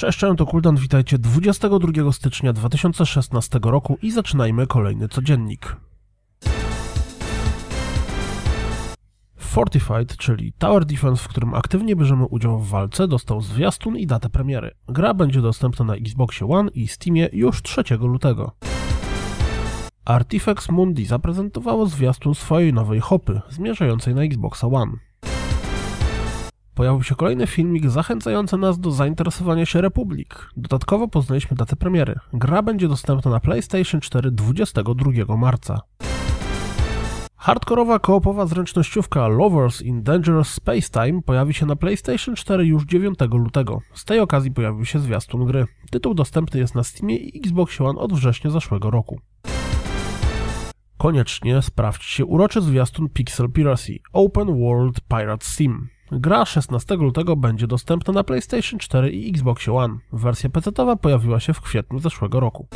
Cześć, cześć, to Kuldan, witajcie 22 stycznia 2016 roku i zaczynajmy kolejny codziennik. Fortified, czyli Tower Defense, w którym aktywnie bierzemy udział w walce, dostał zwiastun i datę premiery. Gra będzie dostępna na Xboxie One i Steamie już 3 lutego. Artifex Mundi zaprezentowało zwiastun swojej nowej hopy, zmierzającej na Xboxa One. Pojawił się kolejny filmik zachęcający nas do zainteresowania się Republik. Dodatkowo poznaliśmy datę premiery. Gra będzie dostępna na PlayStation 4 22 marca. Hardkorowa koopowa zręcznościówka Lovers in Dangerous Space Time pojawi się na PlayStation 4 już 9 lutego. Z tej okazji pojawił się zwiastun gry. Tytuł dostępny jest na Steamie i Xbox One od września zeszłego roku. Koniecznie sprawdźcie uroczy zwiastun Pixel Piracy Open World Pirate Sim. Gra 16 lutego będzie dostępna na PlayStation 4 i Xbox One. Wersja PC-towa pojawiła się w kwietniu zeszłego roku.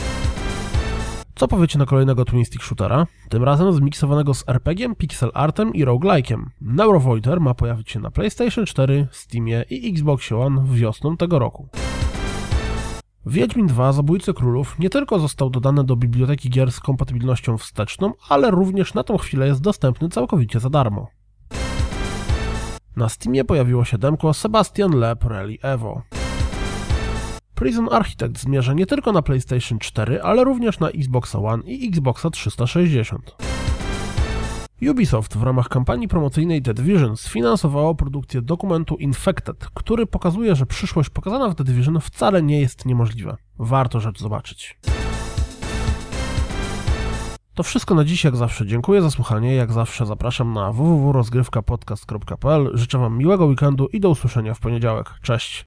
Co powiecie na kolejnego twin stick shootera? Tym razem zmiksowanego z RPG, pixel artem i roguelike'iem. Neurovoider ma pojawić się na PlayStation 4, Steamie i Xbox One wiosną tego roku. Wiedźmin 2 Zabójcy Królów nie tylko został dodany do biblioteki gier z kompatybilnością wsteczną, ale również na tą chwilę jest dostępny całkowicie za darmo. Na Steamie pojawiło się demko Sebastian Lep Rally Evo. Prison Architect zmierza nie tylko na PlayStation 4, ale również na Xbox One i Xboxa 360. Ubisoft w ramach kampanii promocyjnej The Division sfinansowało produkcję dokumentu Infected, który pokazuje, że przyszłość pokazana w The Division wcale nie jest niemożliwa. Warto rzecz zobaczyć. To wszystko na dziś, jak zawsze. Dziękuję za słuchanie. Jak zawsze zapraszam na www.rozgrywkapodcast.pl. Życzę Wam miłego weekendu i do usłyszenia w poniedziałek. Cześć!